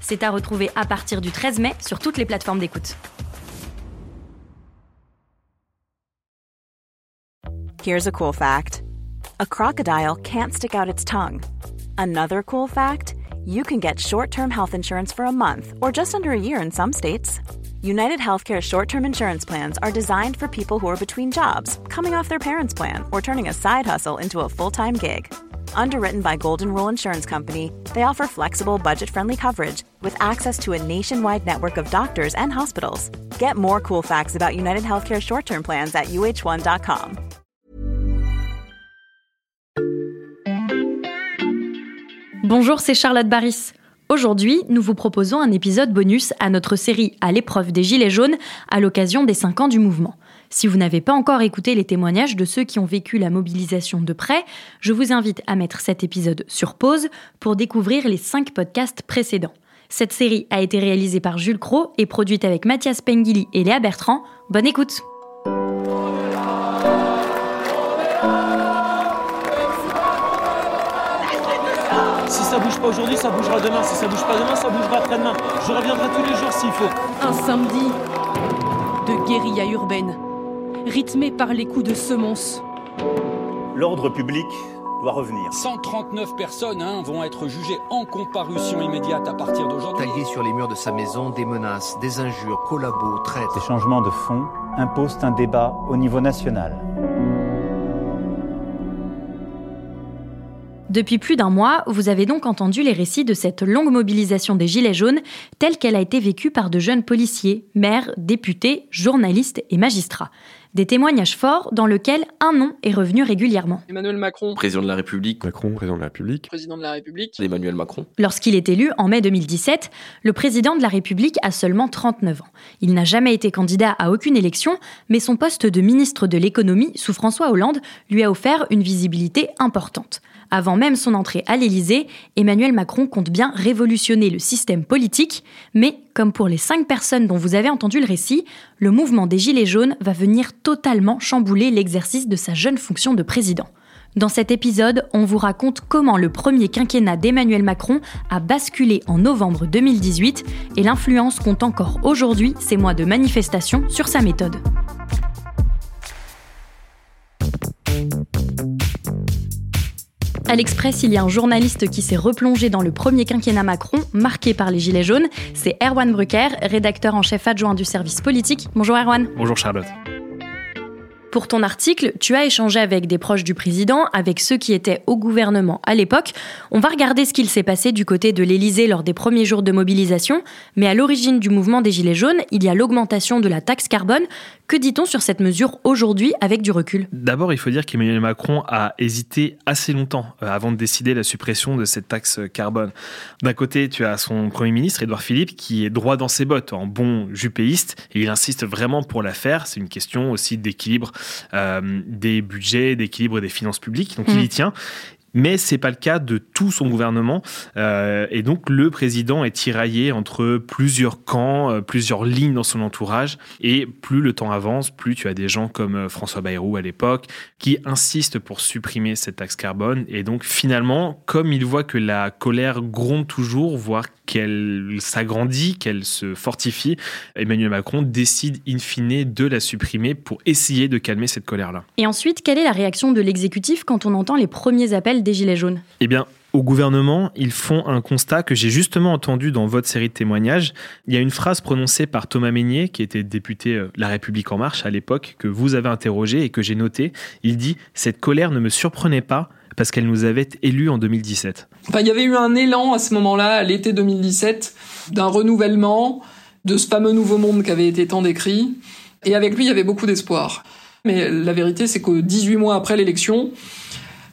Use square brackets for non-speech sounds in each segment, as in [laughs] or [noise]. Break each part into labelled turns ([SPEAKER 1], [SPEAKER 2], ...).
[SPEAKER 1] C'est à retrouver à partir du 13 mai sur toutes les plateformes d'écoute.
[SPEAKER 2] Here's a cool fact a crocodile can't stick out its tongue. Another cool fact you can get short term health insurance for a month or just under a year in some states. United Healthcare short term insurance plans are designed for people who are between jobs, coming off their parents' plan, or turning a side hustle into a full time gig. Underwritten by Golden Rule Insurance Company, they offer flexible, budget friendly coverage with access to a nationwide network of doctors and hospitals. Get more cool facts about United Healthcare short term plans at uh1.com.
[SPEAKER 1] Bonjour, c'est Charlotte Baris. Aujourd'hui, nous vous proposons un épisode bonus à notre série À l'épreuve des Gilets jaunes à l'occasion des 5 ans du mouvement. Si vous n'avez pas encore écouté les témoignages de ceux qui ont vécu la mobilisation de près, je vous invite à mettre cet épisode sur pause pour découvrir les 5 podcasts précédents. Cette série a été réalisée par Jules Cro et produite avec Mathias Pengili et Léa Bertrand. Bonne écoute!
[SPEAKER 3] Si ça bouge pas aujourd'hui, ça bougera demain. Si ça bouge pas demain, ça bougera après-demain. Je reviendrai tous les jours s'il faut.
[SPEAKER 4] Un samedi de guérilla urbaine, rythmé par les coups de semonce.
[SPEAKER 5] L'ordre public doit revenir.
[SPEAKER 6] 139 personnes hein, vont être jugées en comparution immédiate à partir d'aujourd'hui.
[SPEAKER 7] Taillé sur les murs de sa maison, des menaces, des injures, collabos, traites.
[SPEAKER 8] Ces changements de fond imposent un débat au niveau national.
[SPEAKER 1] Depuis plus d'un mois, vous avez donc entendu les récits de cette longue mobilisation des Gilets jaunes telle qu'elle a été vécue par de jeunes policiers, maires, députés, journalistes et magistrats. Des témoignages forts dans lesquels un nom est revenu régulièrement.
[SPEAKER 9] Emmanuel Macron,
[SPEAKER 10] président de la République.
[SPEAKER 11] Macron, président de la République.
[SPEAKER 9] Président de la République.
[SPEAKER 10] Emmanuel Macron.
[SPEAKER 1] Lorsqu'il est élu en mai 2017, le président de la République a seulement 39 ans. Il n'a jamais été candidat à aucune élection, mais son poste de ministre de l'économie sous François Hollande lui a offert une visibilité importante. Avant même son entrée à l'Élysée, Emmanuel Macron compte bien révolutionner le système politique, mais comme pour les cinq personnes dont vous avez entendu le récit, le mouvement des Gilets jaunes va venir totalement chambouler l'exercice de sa jeune fonction de président. Dans cet épisode, on vous raconte comment le premier quinquennat d'Emmanuel Macron a basculé en novembre 2018 et l'influence qu'ont encore aujourd'hui ces mois de manifestation sur sa méthode. À l'Express, il y a un journaliste qui s'est replongé dans le premier quinquennat Macron, marqué par les Gilets jaunes. C'est Erwan Brucker, rédacteur en chef adjoint du service politique. Bonjour Erwan.
[SPEAKER 11] Bonjour Charlotte.
[SPEAKER 1] Pour ton article, tu as échangé avec des proches du président, avec ceux qui étaient au gouvernement à l'époque. On va regarder ce qu'il s'est passé du côté de l'Élysée lors des premiers jours de mobilisation. Mais à l'origine du mouvement des Gilets jaunes, il y a l'augmentation de la taxe carbone. Que dit-on sur cette mesure aujourd'hui avec du recul?
[SPEAKER 11] D'abord, il faut dire qu'Emmanuel Macron a hésité assez longtemps euh, avant de décider la suppression de cette taxe carbone. D'un côté, tu as son Premier ministre, Édouard Philippe, qui est droit dans ses bottes, en bon jupéiste, et il insiste vraiment pour la faire. C'est une question aussi d'équilibre euh, des budgets, d'équilibre des finances publiques. Donc il y tient. Mais c'est pas le cas de tout son gouvernement. Euh, et donc, le président est tiraillé entre plusieurs camps, euh, plusieurs lignes dans son entourage. Et plus le temps avance, plus tu as des gens comme euh, François Bayrou à l'époque qui insistent pour supprimer cette taxe carbone. Et donc, finalement, comme il voit que la colère gronde toujours, voire qu'elle s'agrandit, qu'elle se fortifie, Emmanuel Macron décide in fine de la supprimer pour essayer de calmer cette colère-là.
[SPEAKER 1] Et ensuite, quelle est la réaction de l'exécutif quand on entend les premiers appels des Gilets jaunes
[SPEAKER 11] Eh bien, au gouvernement, ils font un constat que j'ai justement entendu dans votre série de témoignages. Il y a une phrase prononcée par Thomas Meignet, qui était député euh, La République en marche à l'époque, que vous avez interrogé et que j'ai noté. Il dit Cette colère ne me surprenait pas parce qu'elle nous avait élus en 2017.
[SPEAKER 9] Enfin, il y avait eu un élan à ce moment-là, à l'été 2017, d'un renouvellement de ce fameux nouveau monde qui avait été tant décrit. Et avec lui, il y avait beaucoup d'espoir. Mais la vérité, c'est que 18 mois après l'élection,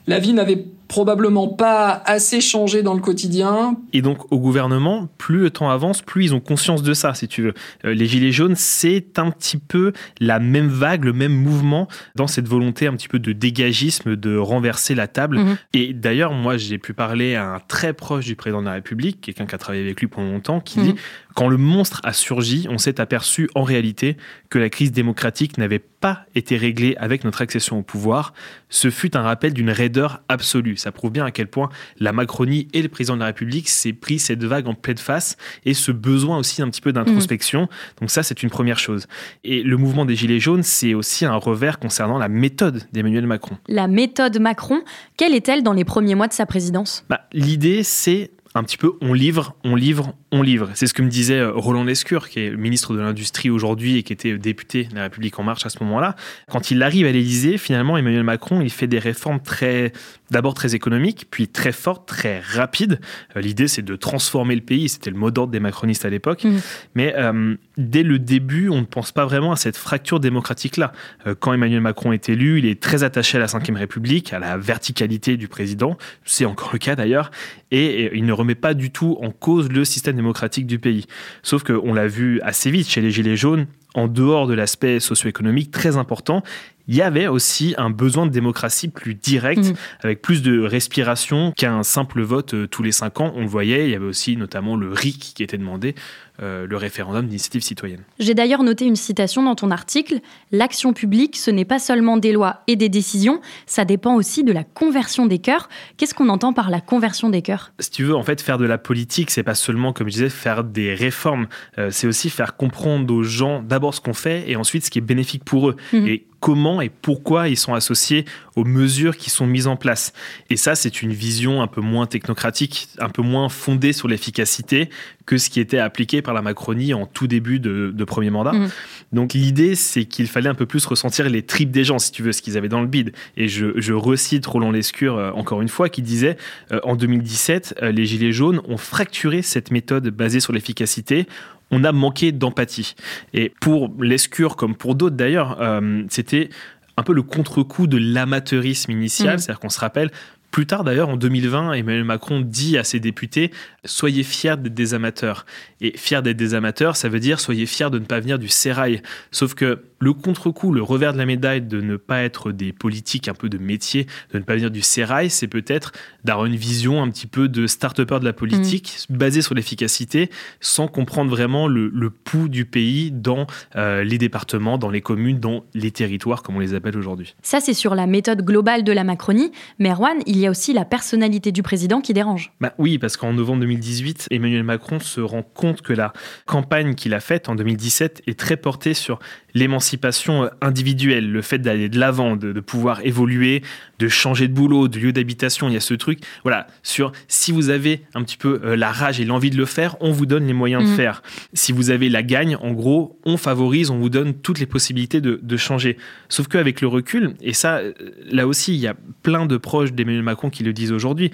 [SPEAKER 9] la vie n'avait probablement pas assez changé dans le quotidien.
[SPEAKER 11] Et donc au gouvernement, plus le temps avance, plus ils ont conscience de ça, si tu veux. Euh, les Gilets jaunes, c'est un petit peu la même vague, le même mouvement dans cette volonté un petit peu de dégagisme, de renverser la table.
[SPEAKER 1] Mhm.
[SPEAKER 11] Et d'ailleurs, moi, j'ai pu parler à un très proche du président de la République, quelqu'un qui a travaillé avec lui pendant longtemps, qui
[SPEAKER 1] Mhm.
[SPEAKER 11] dit quand le monstre a surgi, on s'est aperçu en réalité que la crise démocratique n'avait pas été réglée avec notre accession au pouvoir. Ce fut un rappel d'une raideur absolue. Ça prouve bien à quel point la Macronie et le président de la République s'est pris cette vague en pleine face et ce besoin aussi un petit peu d'introspection. Donc ça, c'est une première chose. Et le mouvement des Gilets jaunes, c'est aussi un revers concernant la méthode d'Emmanuel Macron.
[SPEAKER 1] La méthode Macron, quelle est-elle dans les premiers mois de sa présidence?
[SPEAKER 11] Bah, L'idée, c'est un petit peu on livre, on livre, on livre. C'est ce que me disait euh, Roland Lescure, qui est ministre de l'Industrie aujourd'hui et qui était député de la République En Marche à ce moment-là. Quand il arrive à l'Élysée, finalement, Emmanuel Macron, il fait des réformes très, d'abord très économiques, puis très fortes, très rapides. Euh, L'idée, c'est de transformer le pays. C'était le mot d'ordre des macronistes à l'époque.
[SPEAKER 1] Mhm.
[SPEAKER 11] Mais euh, dès le début, on ne pense pas vraiment à cette fracture démocratique-là. Euh, quand Emmanuel Macron est élu, il est très attaché à la Ve République, à la verticalité du président. C'est encore le cas d'ailleurs. Et, et il ne remet pas du tout en cause le système démocratique du pays. Sauf qu'on l'a vu assez vite chez les Gilets jaunes, en dehors de l'aspect socio-économique très important, il y avait aussi un besoin de démocratie plus directe,
[SPEAKER 1] Mhm.
[SPEAKER 11] avec plus de respiration qu'un simple vote euh, tous les cinq ans. On le voyait, il y avait aussi notamment le RIC qui était demandé, euh, le référendum d'initiative citoyenne.
[SPEAKER 1] J'ai d'ailleurs noté une citation dans ton article. L'action publique, ce n'est pas seulement des lois et des décisions, ça dépend aussi de la conversion des cœurs. Qu'est-ce qu'on entend par la conversion des cœurs?
[SPEAKER 11] Si tu veux, en fait, faire de la politique, c'est pas seulement, comme je disais, faire des réformes, euh, c'est aussi faire comprendre aux gens d'abord ce qu'on fait et ensuite ce qui est bénéfique pour eux.
[SPEAKER 1] Mhm.
[SPEAKER 11] Et comment et pourquoi ils sont associés aux mesures qui sont mises en place. Et ça, c'est une vision un peu moins technocratique, un peu moins fondée sur l'efficacité que ce qui était appliqué par la Macronie en tout début de, de premier mandat.
[SPEAKER 1] Mhm.
[SPEAKER 11] Donc l'idée, c'est qu'il fallait un peu plus ressentir les tripes des gens, si tu veux, ce qu'ils avaient dans le bide. Et je, je recite Roland Lescure, euh, encore une fois, qui disait, euh, en 2017, euh, les Gilets jaunes ont fracturé cette méthode basée sur l'efficacité on a manqué d'empathie. Et pour Lescure, comme pour d'autres d'ailleurs, euh, c'était un peu le contre-coup de l'amateurisme initial,
[SPEAKER 1] Mhm.
[SPEAKER 11] c'est-à-dire qu'on se rappelle. Plus tard, d'ailleurs, en 2020, Emmanuel Macron dit à ses députés Soyez fiers d'être des amateurs. Et fiers d'être des amateurs, ça veut dire soyez fiers de ne pas venir du sérail. Sauf que le contre-coup, le revers de la médaille de ne pas être des politiques un peu de métier, de ne pas venir du sérail, c'est peut-être d'avoir une vision un petit peu de start-upper de la politique, basée sur l'efficacité, sans comprendre vraiment le, le pouls du pays dans euh, les départements, dans les communes, dans les territoires, comme on les appelle aujourd'hui.
[SPEAKER 1] Ça, c'est sur la méthode globale de la Macronie. Mais Erwan, il y a aussi la personnalité du président qui dérange.
[SPEAKER 11] Bah oui, parce qu'en novembre 2018, Emmanuel Macron se rend compte que la campagne qu'il a faite en 2017 est très portée sur l'émancipation euh, individuelle, le fait d'aller de l'avant, de, de pouvoir évoluer, de changer de boulot, de lieu d'habitation. Il y a ce truc, voilà, sur si vous avez un petit peu euh, la rage et l'envie de le faire, on vous donne les moyens de
[SPEAKER 1] Mhm.
[SPEAKER 11] faire. Si vous avez la gagne, en gros, on favorise, on vous donne toutes les possibilités de, de changer. Sauf qu'avec le recul, et ça, euh, là aussi, il y a plein de proches d'Emmanuel Macron qui le disent aujourd'hui,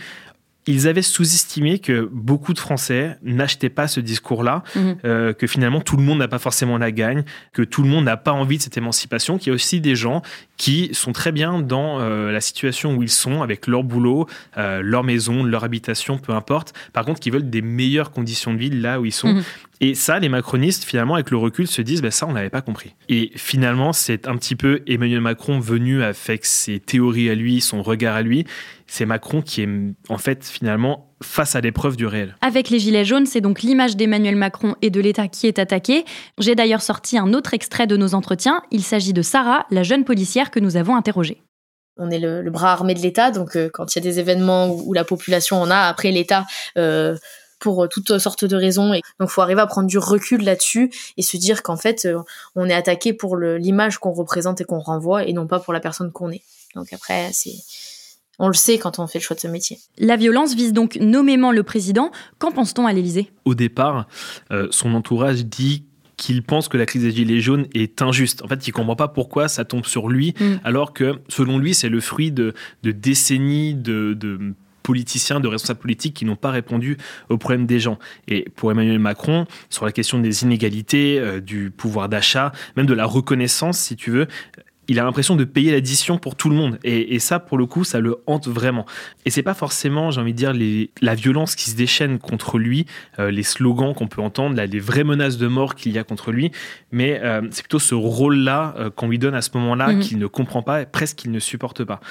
[SPEAKER 11] ils avaient sous-estimé que beaucoup de Français n'achetaient pas ce discours-là,
[SPEAKER 1] Mhm.
[SPEAKER 11] euh, que finalement tout le monde n'a pas forcément la gagne, que tout le monde n'a pas envie de cette émancipation, qu'il y a aussi des gens qui sont très bien dans euh, la situation où ils sont, avec leur boulot, euh, leur maison, leur habitation, peu importe. Par contre, qui veulent des meilleures conditions de vie là où ils sont.
[SPEAKER 1] Mhm.
[SPEAKER 11] Et ça, les macronistes, finalement, avec le recul, se disent, bah, ça, on n'avait pas compris. Et finalement, c'est un petit peu Emmanuel Macron venu avec ses théories à lui, son regard à lui. C'est Macron qui est, en fait, finalement, face à l'épreuve du réel.
[SPEAKER 1] Avec les Gilets jaunes, c'est donc l'image d'Emmanuel Macron et de l'État qui est attaquée. J'ai d'ailleurs sorti un autre extrait de nos entretiens. Il s'agit de Sarah, la jeune policière que nous avons interrogée.
[SPEAKER 10] On est le, le bras armé de l'État, donc euh, quand il y a des événements où, où la population en a, après l'État, euh, pour toutes sortes de raisons. Et donc, faut arriver à prendre du recul là-dessus et se dire qu'en fait, euh, on est attaqué pour l'image qu'on représente et qu'on renvoie, et non pas pour la personne qu'on est. Donc après, c'est, on le sait quand on fait le choix de ce métier.
[SPEAKER 1] La violence vise donc nommément le président. Qu'en pense-t-on à l'Élysée?
[SPEAKER 11] Au départ, euh, son entourage dit qu'il pense que la crise des Gilets jaunes est injuste. En fait, il comprend pas pourquoi ça tombe sur lui,
[SPEAKER 1] Mm.
[SPEAKER 11] alors que, selon lui, c'est le fruit de, de décennies de, de politiciens, de responsables politiques qui n'ont pas répondu aux problèmes des gens. Et pour Emmanuel Macron, sur la question des inégalités, euh, du pouvoir d'achat, même de la reconnaissance, si tu veux, il a l'impression de payer l'addition pour tout le monde. Et, ça, pour le coup, ça le hante vraiment. Et c'est pas forcément, j'ai envie de dire, les, la violence qui se déchaîne contre lui, euh, les slogans qu'on peut entendre, là, les vraies menaces de mort qu'il y a contre lui, mais euh, c'est plutôt ce rôle-là euh, qu'on lui donne à ce moment-là mhm. qu'il ne comprend pas, presque qu'il ne supporte pas.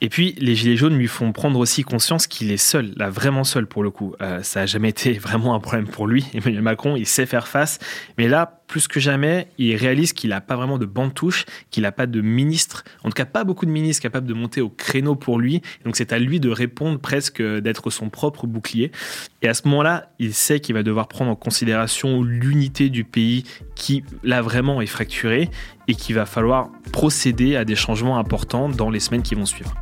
[SPEAKER 11] Et puis, les Gilets jaunes lui font prendre aussi conscience qu'il est seul, là, vraiment seul pour le coup. Euh, ça n'a jamais été [laughs] vraiment un problème pour lui. Emmanuel Macron, il sait faire face. Mais là, plus que jamais, il réalise qu'il n'a pas vraiment de bande touche, qu'il n'a pas de ministre, en tout cas pas beaucoup de ministres capables de monter au créneau pour lui. Donc c'est à lui de répondre presque, d'être son propre bouclier. Et à ce moment-là, il sait qu'il va devoir prendre en considération l'unité du pays qui, là, vraiment est fracturée et qu'il va falloir procéder à des changements importants dans les semaines qui vont suivre.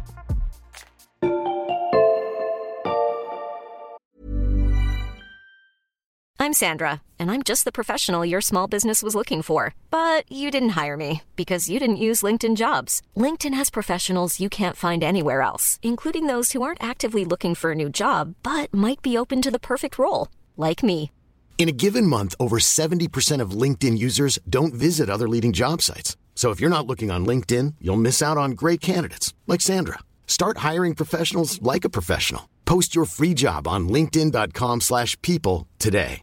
[SPEAKER 12] I'm Sandra, and I'm just the professional your small business was looking for. But you didn't hire me because you didn't use LinkedIn jobs. LinkedIn has professionals you can't find anywhere else, including those who aren't actively looking for a new job but might be open to the perfect role, like me.
[SPEAKER 13] In a given month, over 70% of LinkedIn users don't visit other leading job sites. So if you're not looking on LinkedIn, you'll miss out on great candidates like Sandra. Start hiring professionals like a professional. Post your free job on linkedin.com/people today.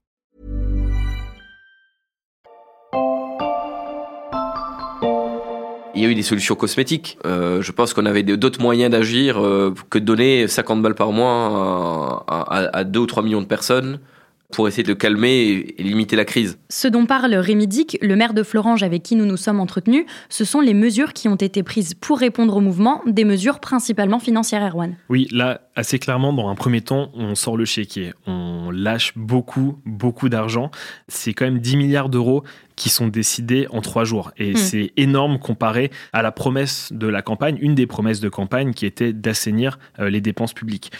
[SPEAKER 14] Il y a eu des solutions cosmétiques. Euh, je pense qu'on avait d'autres moyens d'agir euh, que de donner 50 balles par mois à, à, à 2 ou 3 millions de personnes pour essayer de calmer et limiter la crise.
[SPEAKER 1] Ce dont parle Rémi Dick, le maire de Florange avec qui nous nous sommes entretenus, ce sont les mesures qui ont été prises pour répondre au mouvement, des mesures principalement financières, Erwan.
[SPEAKER 11] Oui, là, assez clairement, dans un premier temps, on sort le chéquier. On lâche beaucoup, beaucoup d'argent. C'est quand même 10 milliards d'euros qui sont décidés en trois jours. Et hmm. c'est énorme comparé à la promesse de la campagne, une des promesses de campagne qui était d'assainir euh, les dépenses publiques.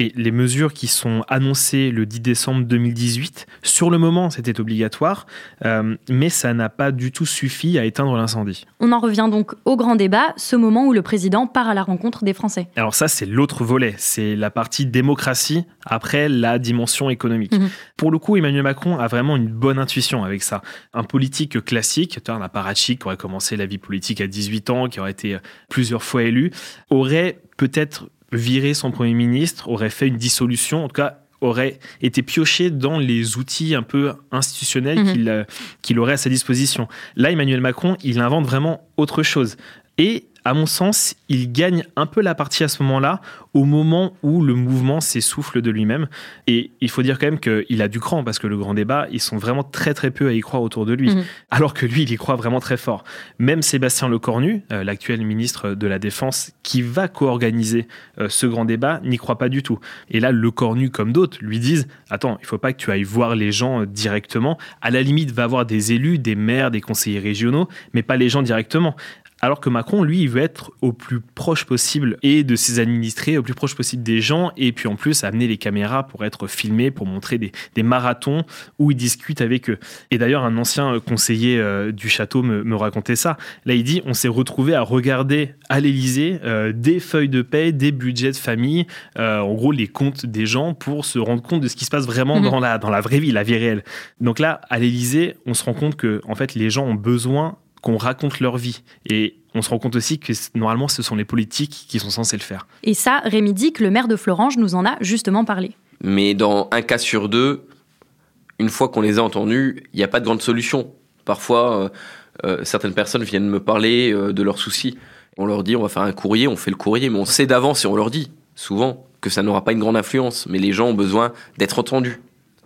[SPEAKER 11] Et les mesures qui sont annoncées le 10 décembre 2018, sur le moment, c'était obligatoire, euh, mais ça n'a pas du tout suffi à éteindre l'incendie.
[SPEAKER 1] On en revient donc au grand débat, ce moment où le président part à la rencontre des Français.
[SPEAKER 11] Alors ça, c'est l'autre volet, c'est la partie démocratie après la dimension économique. Mhm. Pour le coup, Emmanuel Macron a vraiment une bonne intuition avec ça. Un politique classique, un apparatchik qui aurait commencé la vie politique à 18 ans, qui aurait été plusieurs fois élu, aurait peut-être virer son Premier ministre, aurait fait une dissolution, en tout cas aurait été pioché dans les outils un peu institutionnels mhm. euh, qu'il aurait à sa disposition. Là, Emmanuel Macron, il invente vraiment autre chose. Et à mon sens, il gagne un peu la partie à ce moment-là, au moment où le mouvement s'essouffle de lui-même. Et il faut dire quand même qu'il a du cran, parce que le grand débat, ils sont vraiment très très peu à y croire autour de lui, mhm. alors que lui, il y croit vraiment très fort. Même Sébastien Lecornu, euh, l'actuel ministre de la Défense, qui va co-organiser euh, ce grand débat, n'y croit pas du tout. Et là, Lecornu, comme d'autres, lui disent Attends, il faut pas que tu ailles voir les gens euh, directement. À la limite, va voir des élus, des maires, des conseillers régionaux, mais pas les gens directement. Alors que Macron, lui, il veut être au plus proche possible et de ses administrés, au plus proche possible des gens, et puis en plus amener les caméras pour être filmé, pour montrer des, marathons où il discute avec eux. Et d'ailleurs, un ancien conseiller euh, du château me, racontait ça. Là, il dit on s'est retrouvé à regarder à l'Élysée euh, des feuilles de paie, des budgets de famille, euh, en gros les comptes des gens pour se rendre compte de ce qui se passe vraiment mhm. dans, la, dans la vraie vie, la vie réelle. Donc là, à l'Élysée, on se rend compte que en fait, les gens ont besoin qu'on raconte leur vie. Et on se rend compte aussi que normalement, ce sont les politiques qui sont censés le faire.
[SPEAKER 1] Et ça, Rémi que le maire de Florange, nous en a justement parlé.
[SPEAKER 14] Mais dans un cas sur deux, une fois qu'on les a entendus, il n'y a pas de grande solution. Parfois, euh, euh, certaines personnes viennent me parler euh, de leurs soucis. On leur dit, on va faire un courrier, on fait le courrier, mais on sait d'avance et on leur dit souvent que ça n'aura pas une grande influence. Mais les gens ont besoin d'être entendus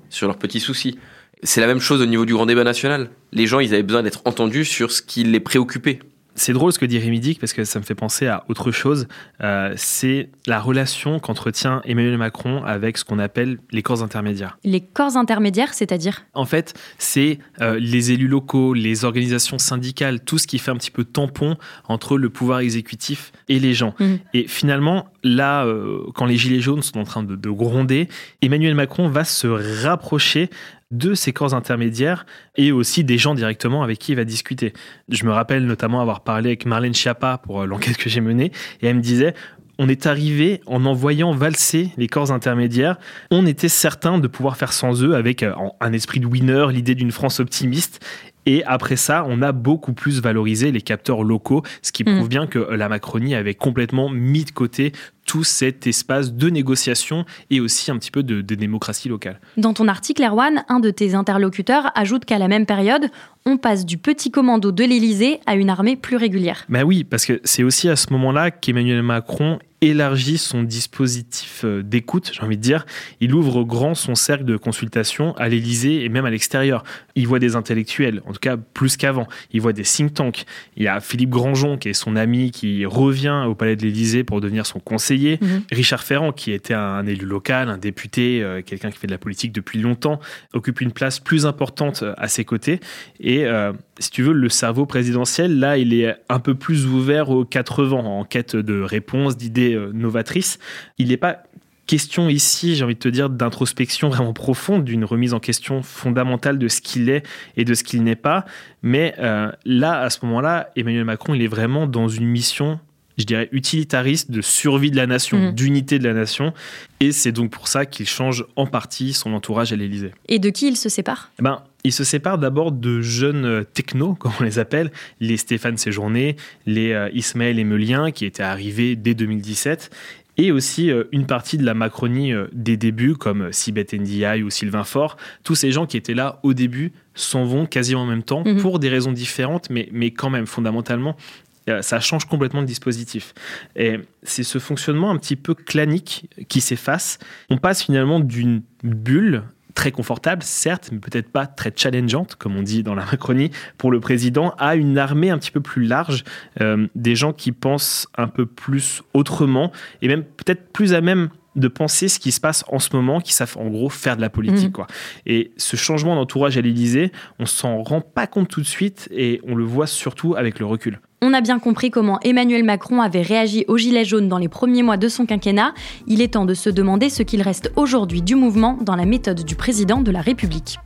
[SPEAKER 14] sur leurs petits soucis. C'est la même chose au niveau du grand débat national. Les gens, ils avaient besoin d'être entendus sur ce qui les préoccupait.
[SPEAKER 11] C'est drôle ce que dit Rémi Dick parce que ça me fait penser à autre chose. Euh, c'est la relation qu'entretient Emmanuel Macron avec ce qu'on appelle les corps intermédiaires.
[SPEAKER 1] Les corps intermédiaires, c'est-à-dire?
[SPEAKER 11] En fait, c'est euh, les élus locaux, les organisations syndicales, tout ce qui fait un petit peu tampon entre le pouvoir exécutif et les gens. Mhm. Et finalement, là, euh, quand les Gilets jaunes sont en train de, de gronder, Emmanuel Macron va se rapprocher de ces corps intermédiaires et aussi des gens directement avec qui il va discuter. Je me rappelle notamment avoir parlé avec Marlène Schiappa pour euh, l'enquête que j'ai menée et elle me disait on est arrivé en envoyant valser les corps intermédiaires. On était certain de pouvoir faire sans eux avec euh, un esprit de winner, l'idée d'une France optimiste. Et après ça, on a beaucoup plus valorisé les capteurs locaux, ce qui
[SPEAKER 1] Mm.
[SPEAKER 11] prouve bien que la Macronie avait complètement mis de côté tout cet espace de négociation et aussi un petit peu de, de démocratie locale.
[SPEAKER 1] Dans ton article, Erwan, un de tes interlocuteurs ajoute qu'à la même période, on passe du petit commando de l'Élysée à une armée plus régulière.
[SPEAKER 11] Ben oui, parce que c'est aussi à ce moment-là qu'Emmanuel Macron élargit son dispositif euh, d'écoute, j'ai envie de dire. Il ouvre grand son cercle de consultation à l'Élysée et même à l'extérieur. Il voit des intellectuels, en tout cas plus qu'avant. Il voit des think tanks. Il y a Philippe Grandjean, qui est son ami, qui revient au palais de l'Élysée pour devenir son conseiller.
[SPEAKER 1] Mhm.
[SPEAKER 11] Richard Ferrand, qui était un élu local, un député, euh, quelqu'un qui fait de la politique depuis longtemps, occupe une place plus importante euh, à ses côtés. Et euh, si tu veux, le cerveau présidentiel, là, il est un peu plus ouvert aux quatre vents, en quête de réponses, d'idées euh, novatrices. Il n'est pas question ici, j'ai envie de te dire, d'introspection vraiment profonde, d'une remise en question fondamentale de ce qu'il est et de ce qu'il n'est pas. Mais euh, là, à ce moment-là, Emmanuel Macron, il est vraiment dans une mission je dirais, utilitariste de survie de la nation,
[SPEAKER 1] Mhm.
[SPEAKER 11] d'unité de la nation. Et c'est donc pour ça qu'il change en partie son entourage à l'Élysée.
[SPEAKER 1] Et de qui il se sépare?
[SPEAKER 11] Eh ben, il se sépare d'abord de jeunes euh, technos, [laughs] comme on les appelle, les Stéphane Séjourné, les euh, Ismaël Emelien, qui étaient arrivés dès 2017, et aussi euh, une partie de la Macronie des débuts, comme Sibeth Ndiaye ou Sylvain Faure. Tous ces gens qui étaient là au début s'en vont quasiment en même temps,
[SPEAKER 1] Mhm.
[SPEAKER 11] pour des raisons différentes, mais, mais quand même, fondamentalement, ça change complètement de dispositif. Et c'est ce fonctionnement un petit peu clanique qui s'efface. On passe finalement d'une bulle très confortable, certes, mais peut-être pas très challengeante, comme on dit dans la Macronie, pour le président, à une armée un petit peu plus large, euh, des gens qui pensent un peu plus autrement, et même peut-être plus à même de penser ce qui se passe en ce moment, qui savent en gros faire de la politique.
[SPEAKER 1] Mhm.
[SPEAKER 11] Quoi. Et ce changement d'entourage à l'Élysée, on s'en rend pas compte tout de suite, et on le voit surtout avec le recul.
[SPEAKER 1] On a bien compris comment Emmanuel Macron avait réagi aux Gilets jaunes dans les premiers mois de son quinquennat. Il est temps de se demander ce qu'il reste aujourd'hui du mouvement dans la méthode du président de la République.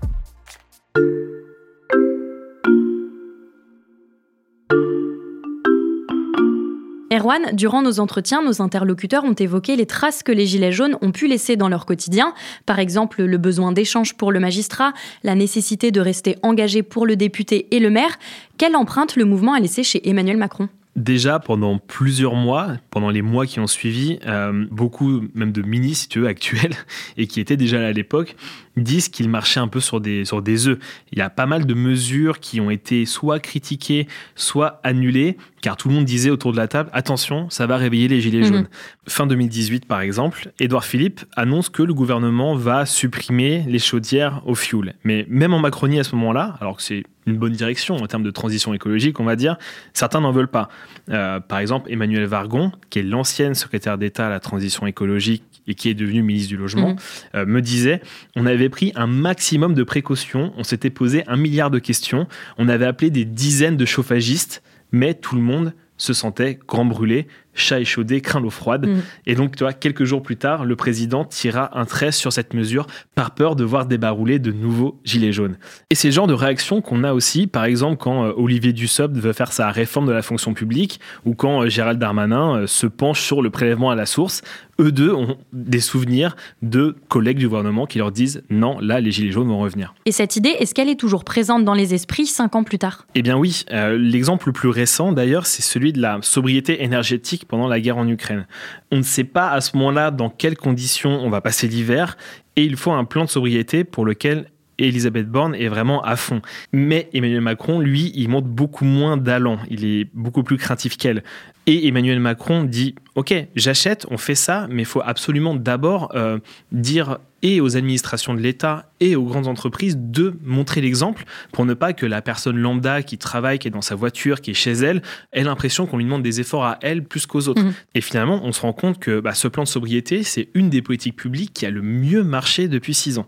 [SPEAKER 1] Erwan, durant nos entretiens, nos interlocuteurs ont évoqué les traces que les Gilets jaunes ont pu laisser dans leur quotidien, par exemple le besoin d'échange pour le magistrat, la nécessité de rester engagé pour le député et le maire. Quelle empreinte le mouvement a laissé chez Emmanuel Macron?
[SPEAKER 11] Déjà, pendant plusieurs mois, pendant les mois qui ont suivi, euh, beaucoup même de ministres, si actuels, [laughs] et qui étaient déjà là à l'époque, disent qu'il marchait un peu sur des, sur des œufs. Il y a pas mal de mesures qui ont été soit critiquées, soit annulées, car tout le monde disait autour de la table, attention, ça va réveiller les gilets
[SPEAKER 1] Mhm.
[SPEAKER 11] jaunes. Fin 2018, par exemple, Édouard Philippe annonce que le gouvernement va supprimer les chaudières au fioul. Mais même en Macronie à ce moment-là, alors que c'est une bonne direction en termes de transition écologique, on va dire, certains n'en veulent pas. Euh, par exemple, Emmanuel Vargon, qui est l'ancienne secrétaire d'État à la transition écologique et qui est devenu ministre du Logement,
[SPEAKER 1] Mhm.
[SPEAKER 11] euh, me disait on avait pris un maximum de précautions, on s'était posé un milliard de questions, on avait appelé des dizaines de chauffagistes, mais tout le monde se sentait grand brûlé, chat échaudé, craint l'eau froide.
[SPEAKER 1] Mhm.
[SPEAKER 11] Et donc, tu vois, quelques jours plus tard, le président tira un trait sur cette mesure par peur de voir débarrouler de nouveaux gilets jaunes. Et c'est le genre de réaction qu'on a aussi, par exemple, quand euh, Olivier Dussopt veut faire sa réforme de la fonction publique ou quand euh, Gérald Darmanin euh, se penche sur le prélèvement à la source. Eux deux ont des souvenirs de collègues du gouvernement qui leur disent non, là, les gilets jaunes vont revenir.
[SPEAKER 1] Et cette idée, est-ce qu'elle est toujours présente dans les esprits cinq ans plus tard?
[SPEAKER 11] Eh bien oui, euh, l'exemple le plus récent d'ailleurs, c'est celui de la sobriété énergétique pendant la guerre en Ukraine. On ne sait pas à ce moment-là dans quelles conditions on va passer l'hiver, et il faut un plan de sobriété pour lequel Elisabeth Borne est vraiment à fond. Mais Emmanuel Macron, lui, il montre beaucoup moins d'allant, il est beaucoup plus craintif qu'elle. Et Emmanuel Macron dit, OK, j'achète, on fait ça, mais il faut absolument d'abord euh, dire et aux administrations de l'État et aux grandes entreprises de montrer l'exemple pour ne pas que la personne lambda qui travaille, qui est dans sa voiture, qui est chez elle, ait l'impression qu'on lui demande des efforts à elle plus qu'aux autres.
[SPEAKER 1] Mhm.
[SPEAKER 11] Et finalement, on se rend compte que bah, ce plan de sobriété, c'est une des politiques publiques qui a le mieux marché depuis six ans.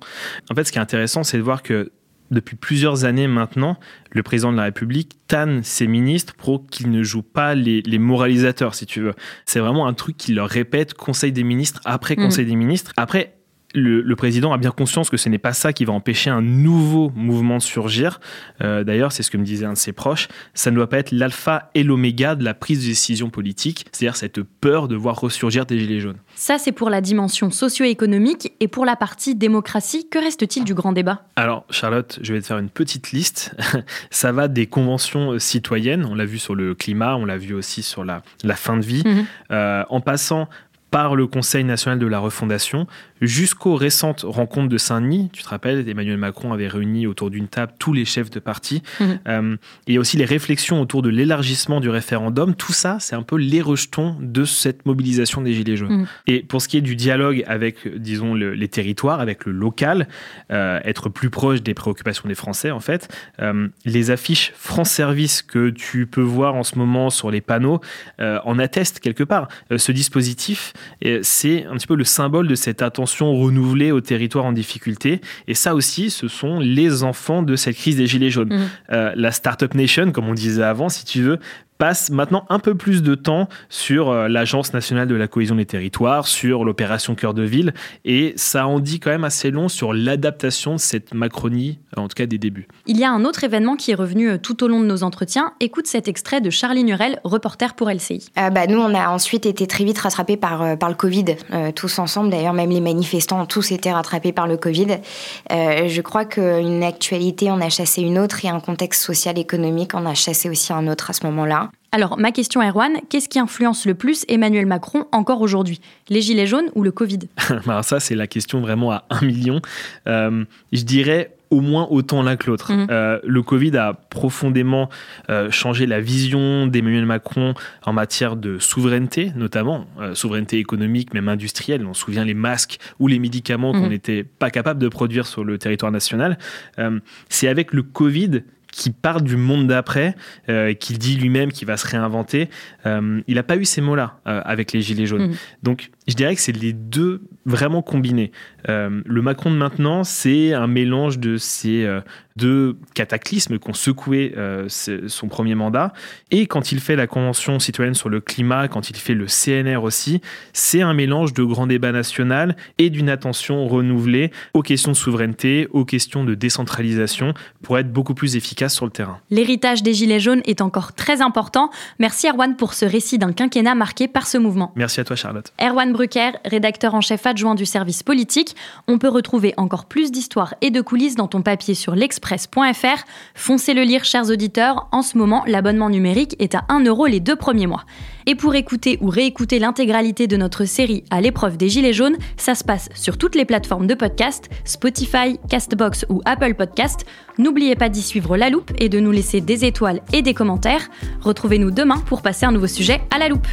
[SPEAKER 11] En fait, ce qui est intéressant, c'est de voir que depuis plusieurs années maintenant, le président de la République tanne ses ministres pour qu'ils ne jouent pas les, les moralisateurs, si tu veux. C'est vraiment un truc qu'il leur répète, conseil des ministres après
[SPEAKER 1] Mhm.
[SPEAKER 11] conseil des ministres. Après, le, président a bien conscience que ce n'est pas ça qui va empêcher un nouveau mouvement de surgir. Euh, d'ailleurs, c'est ce que me disait un de ses proches, ça ne doit pas être l'alpha et l'oméga de la prise de décision politique, c'est-à-dire cette peur de voir ressurgir des gilets jaunes.
[SPEAKER 1] Ça, c'est pour la dimension socio-économique et pour la partie démocratie, que reste-t-il du grand débat?
[SPEAKER 11] Alors, Charlotte, je vais te faire une petite liste. [laughs] ça va des conventions euh, citoyennes, on l'a vu sur le climat, on l'a vu aussi sur la, la fin de vie, mhm. euh, en passant par le Conseil national de la refondation, jusqu'aux récentes rencontres de Saint-Denis. Tu te rappelles, Emmanuel Macron avait réuni autour d'une table tous les chefs de parti. Mhm. Euh, et aussi les réflexions autour de l'élargissement du référendum. Tout ça, c'est un peu les rejetons de cette mobilisation des Gilets jaunes. Mhm. Et pour ce qui est du dialogue avec, disons, les territoires, avec le local, euh, être plus proche des préoccupations des Français, en fait, euh, les affiches France Service que tu peux voir en ce moment sur les panneaux en attestent quelque part. ce dispositif, c'est un petit peu le symbole de cette attention renouvelée au territoire en difficulté. Et ça aussi, ce sont les enfants de cette crise des Gilets jaunes. Mmh. Euh, la Startup Nation, comme on disait avant, si tu veux, passe maintenant un peu plus de temps sur euh, l'Agence nationale de la cohésion des territoires, sur l'opération Cœur de Ville, et ça en dit quand même assez long sur l'adaptation de cette Macronie, en tout cas des débuts.
[SPEAKER 1] Il y a un autre événement qui est revenu euh, tout au long de nos entretiens. Écoute cet extrait de Charlie Nurel, reporter pour LCI.
[SPEAKER 15] Euh, bah, nous, on a ensuite été très vite rattrapés par, par le Covid, tous ensemble. D'ailleurs, même les manifestants ont tous été rattrapés par le Covid. je crois qu'une actualité en a chassé une autre et un contexte social économique en a chassé aussi un autre à ce moment-là.
[SPEAKER 1] Alors, ma question, Erwan, qu'est-ce qui influence le plus Emmanuel Macron encore aujourd'hui? Les gilets jaunes ou le Covid? [laughs]
[SPEAKER 11] Alors Ça, c'est la question vraiment à un million. Euh, je dirais au moins autant l'un que l'autre. Mhm. Euh, le Covid a profondément euh, changé la vision d'Emmanuel Macron en matière de souveraineté, notamment souveraineté économique, même industrielle. On se souvient les masques ou les médicaments qu'on mhm. n'était pas capable de produire sur le territoire national. c'est avec le Covid qui part du monde d'après, euh, qu'il dit lui-même qu'il va se réinventer. Euh, il n'a pas eu ces mots-là euh, avec les Gilets jaunes. Mmh. Donc, je dirais que c'est les deux vraiment combinés. le Macron de maintenant, c'est un mélange de ces deux cataclysmes qui ont secoué son premier mandat. Et quand il fait la Convention citoyenne sur le climat, quand il fait le CNR aussi, c'est un mélange de grand débat national et d'une attention renouvelée aux questions de souveraineté, aux questions de décentralisation pour être beaucoup plus efficace sur le terrain.
[SPEAKER 1] L'héritage des Gilets jaunes est encore très important. Merci Erwan pour ce récit d'un quinquennat marqué par ce mouvement.
[SPEAKER 11] Merci à toi Charlotte.
[SPEAKER 1] Erwan Brucker, rédacteur en chef du service politique. On peut retrouver encore plus d'histoires et de coulisses dans ton papier sur l'express.fr. Foncez le lire chers auditeurs. En ce moment, l'abonnement numérique est à 1 euro les deux premiers mois. Et pour écouter ou réécouter l'intégralité de notre série à l'épreuve des Gilets jaunes, ça se passe sur toutes les plateformes de podcast, Spotify, Castbox ou Apple Podcast. N'oubliez pas d'y suivre la loupe et de nous laisser des étoiles et des commentaires. Retrouvez-nous demain pour passer un nouveau sujet à la loupe.